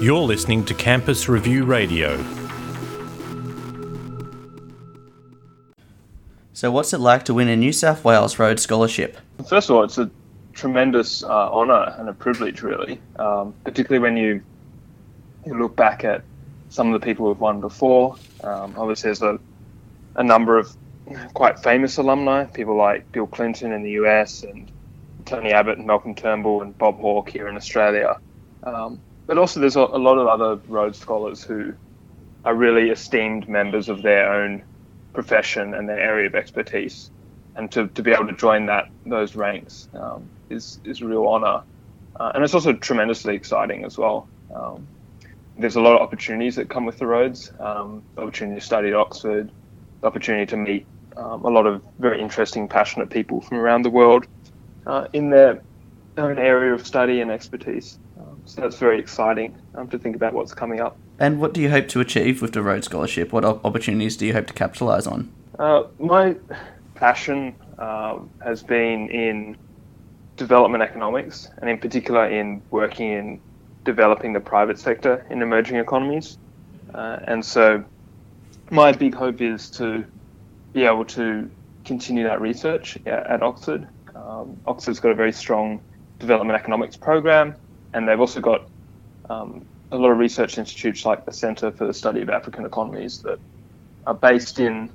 You're listening to Campus Review Radio. So, what's it like to win a New South Wales Rhodes Scholarship? First of all, it's a tremendous uh, honour and a privilege, really, um, particularly when you, you look back at some of the people who've won before. Um, obviously, there's a, a number of quite famous alumni, people like Bill Clinton in the US and Tony Abbott and Malcolm Turnbull and Bob Hawke here in Australia. Um, but also, there's a, lot of other Rhodes scholars who are really esteemed members of their own profession and their area of expertise. And to, to be able to join that those ranks um, is, is a real honour. Uh, and it's also tremendously exciting as well. Um, there's a lot of opportunities that come with the Rhodes um, the opportunity to study at Oxford, the opportunity to meet um, a lot of very interesting, passionate people from around the world uh, in their own area of study and expertise. So that's very exciting um, to think about what's coming up. And what do you hope to achieve with the Rhodes Scholarship? What opportunities do you hope to capitalise on? Uh, my passion um, has been in development economics, and in particular in working in developing the private sector in emerging economies. Uh, and so, my big hope is to be able to continue that research at Oxford. Um, Oxford's got a very strong development economics program, and they've also got um, a lot of research institutes like the Centre for the Study of African Economies that are based in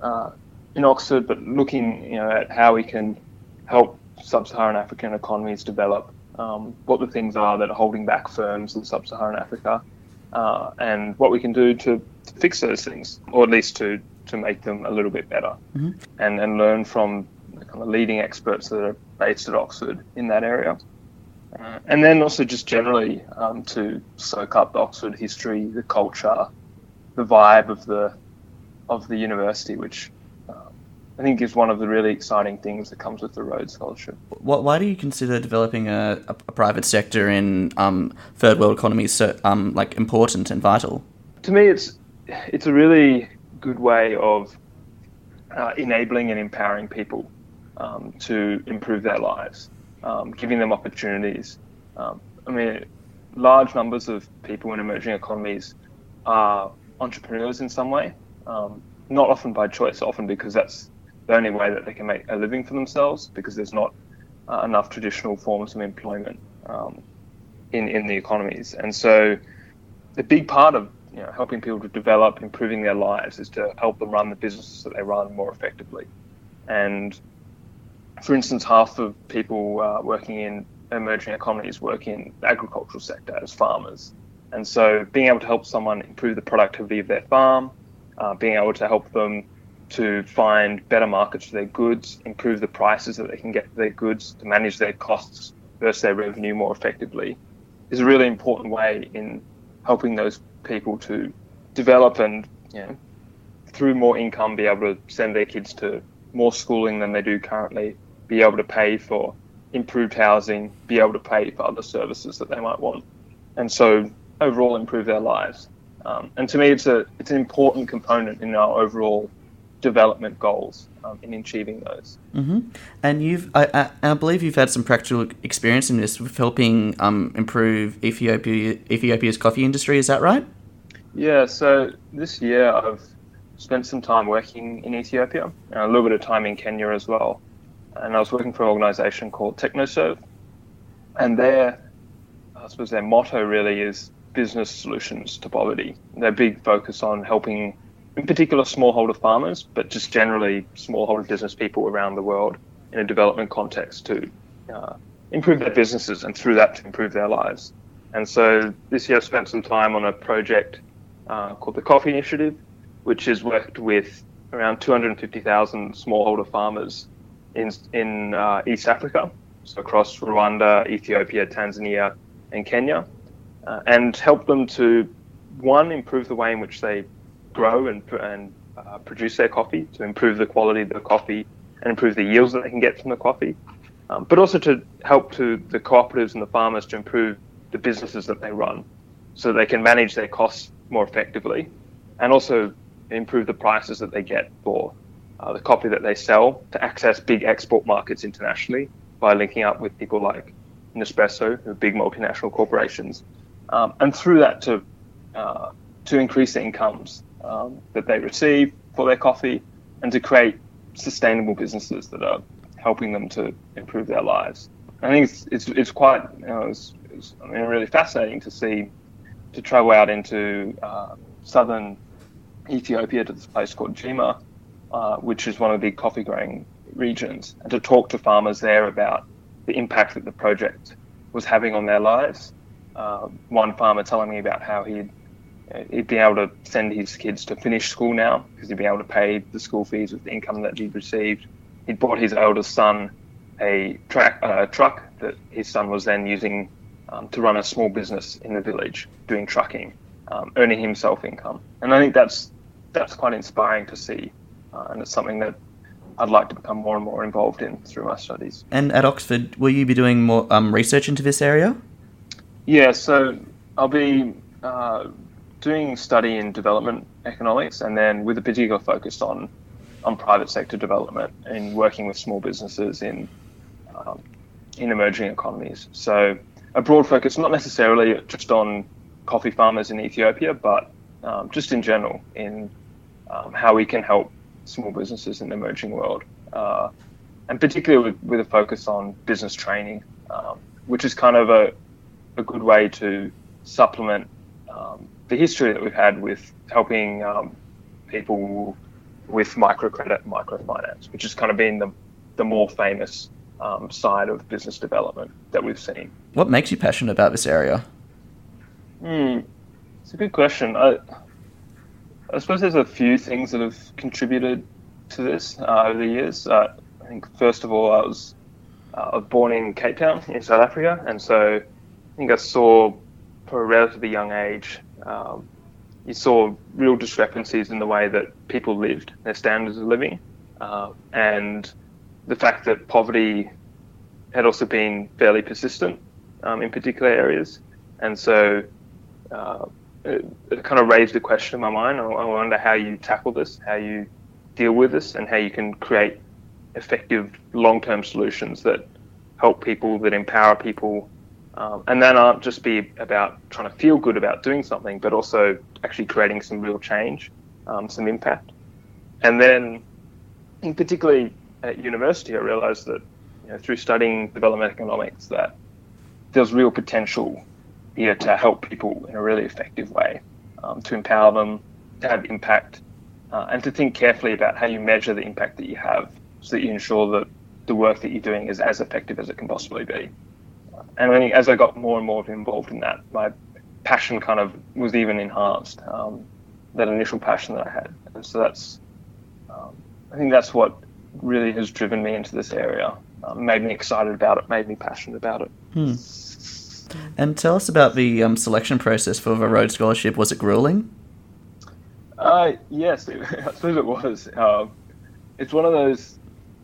uh, in Oxford, but looking you know at how we can help sub-Saharan African economies develop, um, what the things are that are holding back firms in sub-Saharan Africa, uh, and what we can do to, to, fix those things, or at least to to make them a little bit better, mm-hmm. and and learn from the kind of leading experts that are based at Oxford in that area. Uh, and then also just generally um, to soak up the Oxford history, the culture, the vibe of the of the university, which um, I think is one of the really exciting things that comes with the Rhodes Scholarship. Why do you consider developing a, a private sector in um, third world economies so um, like important and vital? To me, it's it's a really good way of uh, enabling and empowering people um, to improve their lives um, giving them opportunities. Um, I mean, large numbers of people in emerging economies are entrepreneurs in some way, um, not often by choice, often because that's the only way that they can make a living for themselves because there's not uh, enough traditional forms of employment um, in, in the economies. And so the big part of you know, helping people to develop, improving their lives is to help them run the businesses that they run more effectively. And for instance, half of people uh, working in emerging economies work in the agricultural sector as farmers. And so being able to help someone improve the productivity of their farm, uh, being able to help them to find better markets for their goods, improve the prices that they can get for their goods, to manage their costs versus their revenue more effectively, is a really important way in helping those people to develop and, you know, through more income, be able to send their kids to more schooling than they do currently, be able to pay for improved housing, be able to pay for other services that they might want, and so overall improve their lives. Um, and to me, it's a it's an important component in our overall development goals um, in achieving those. Mm-hmm. And you've, I, I, I, believe, you've had some practical experience in this with helping um, improve Ethiopia Ethiopia's coffee industry. Is that right? Yeah. So this year, I've spent some time working in Ethiopia, and a little bit of time in Kenya as well and I was working for an organization called TechnoServe. And their, I suppose their motto really is business solutions to poverty. Their big focus on helping, in particular, smallholder farmers, but just generally smallholder business people around the world in a development context to uh, improve their businesses and through that to improve their lives. And so this year I spent some time on a project uh, called the Coffee Initiative, which has worked with around 250,000 smallholder farmers in in uh, East Africa, so across Rwanda, Ethiopia, Tanzania, and Kenya, uh, and help them to one improve the way in which they grow and and uh, produce their coffee, to improve the quality of the coffee and improve the yields that they can get from the coffee, um, but also to help to the cooperatives and the farmers to improve the businesses that they run, so they can manage their costs more effectively, and also improve the prices that they get for uh, the coffee that they sell to access big export markets internationally by linking up with people like Nespresso, who are big multinational corporations, um, and through that to uh, to increase the incomes um, that they receive for their coffee and to create sustainable businesses that are helping them to improve their lives. I think it's it's, it's quite you know, it's, it's I mean, really fascinating to see to travel out into uh, southern Ethiopia to this place called Jimma, uh, which is one of the coffee growing regions, and to talk to farmers there about the impact that the project was having on their lives. Uh, one farmer telling me about how he'd he'd be able to send his kids to finish school now because he'd be able to pay the school fees with the income that he'd received. He'd bought his eldest son a uh, truck that his son was then using um, to run a small business in the village, doing trucking, um, earning himself income. And I think that's that's quite inspiring to see, uh, and it's something that I'd like to become more and more involved in through my studies. And at Oxford, will you be doing more um, research into this area? Yeah, so I'll be uh, doing study in development economics, and then with a particular focus on on private sector development and working with small businesses in um, in emerging economies. So a broad focus, not necessarily just on coffee farmers in Ethiopia, but um, just in general in um, how we can help small businesses in the emerging world, uh, and particularly with, with, a focus on business training, um, which is kind of a, a good way to supplement um, the history that we've had with helping um, people with microcredit microfinance, which has kind of been the, the more famous um, side of business development that we've seen. What makes you passionate about this area? Hmm, it's a good question. I, I suppose there's a few things that have contributed to this uh, over the years. Uh, I think first of all, I was uh, born in Cape Town in South Africa, and so I think I saw from a relatively young age. Um, you saw real discrepancies in the way that people lived, their standards of living, uh, and the fact that poverty had also been fairly persistent um, in particular areas, and so uh, it, it, kind of raised a question in my mind. I, I wonder how you tackle this, how you deal with this, and how you can create effective long-term solutions that help people, that empower people, um, and then aren't just be about trying to feel good about doing something, but also actually creating some real change, um, some impact. And then, in particularly at university, I realized that you know, through studying development economics, that there's real potential here to help people in a really effective way, um, to empower them, to have impact, uh, and to think carefully about how you measure the impact that you have so that you ensure that the work that you're doing is as effective as it can possibly be. And think as I got more and more involved in that, my passion kind of was even enhanced, um, that initial passion that I had. And so that's, um, I think that's what really has driven me into this area, um, made me excited about it, made me passionate about it. Hmm. And tell us about the um, selection process for the Rhodes Scholarship. Was it grueling? Uh, yes, it, I suppose it was. Uh, it's one of those,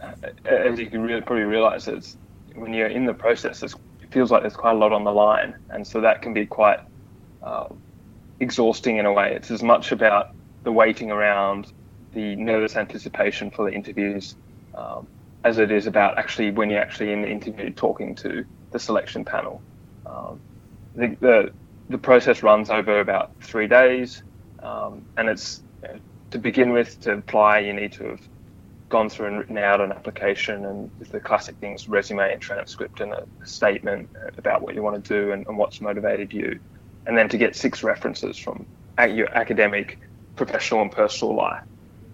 uh, as you can really probably realize, it's when you're in the process, it feels like there's quite a lot on the line, and so that can be quite uh, exhausting in a way. It's as much about the waiting around, the nervous anticipation for the interviews, um, as it is about actually when you're actually in the interview talking to the selection panel. Um, the, the, the process runs over about three days, um, and it's know, to begin with to apply you need to have gone through and written out an application and the classic things resume and transcript and a, a statement about what you want to do and, and, what's motivated you. And then to get six references from your academic professional and personal life.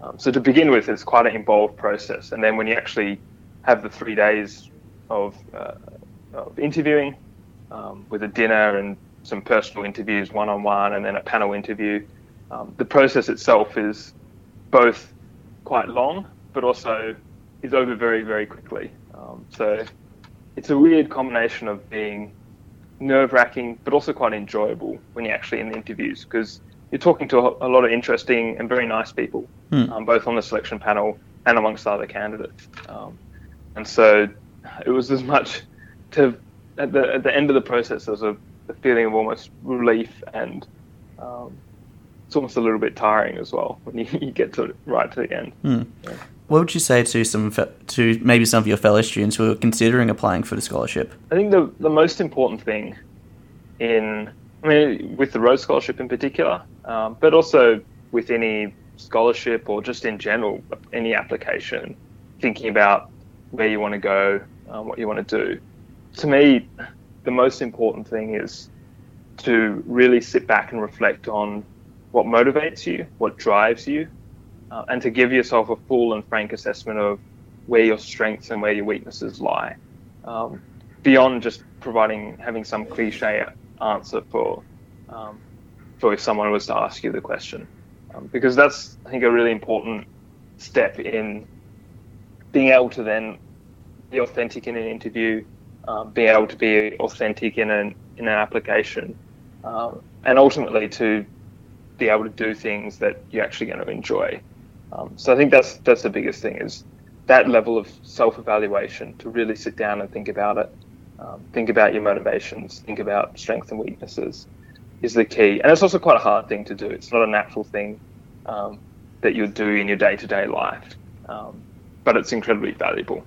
Um, so to begin with it's quite an involved process. And then when you actually have the three days of, uh, of interviewing um, with a dinner and some personal interviews one-on-one and then a panel interview um, the process itself is both quite long but also is over very, very quickly. Um, so it's a weird combination of being nerve wracking, but also quite enjoyable when you're actually in the interviews because you're talking to a, lot of interesting and very nice people, hmm. um, both on the selection panel and amongst other candidates. Um, and so it was as much to at the at the end of the process, there's a, a feeling of almost relief and um, it's almost a little bit tiring as well when you, you get to right to the end. Hmm. Yeah. what would you say to some to maybe some of your fellow students who are considering applying for the scholarship? I think the the most important thing in I mean with the Rhodes Scholarship in particular, um, but also with any scholarship or just in general any application, thinking about where you want to go, um, what you want to do. To me, the most important thing is to really sit back and reflect on what motivates you, what drives you, uh, and to give yourself a full and frank assessment of where your strengths and where your weaknesses lie, um, beyond just providing having some cliche answer for um, for if someone was to ask you the question, um, because that's I think a really important step in being able to then be authentic in an interview, um, being able to be authentic in an in an application, um, and ultimately to be able to do things that you're actually going to enjoy. Um, so I think that's that's the biggest thing is that level of self-evaluation to really sit down and think about it, um, think about your motivations, think about strengths and weaknesses, is the key. And it's also quite a hard thing to do. It's not a natural thing um, that you do in your day-to-day life, um, but it's incredibly valuable.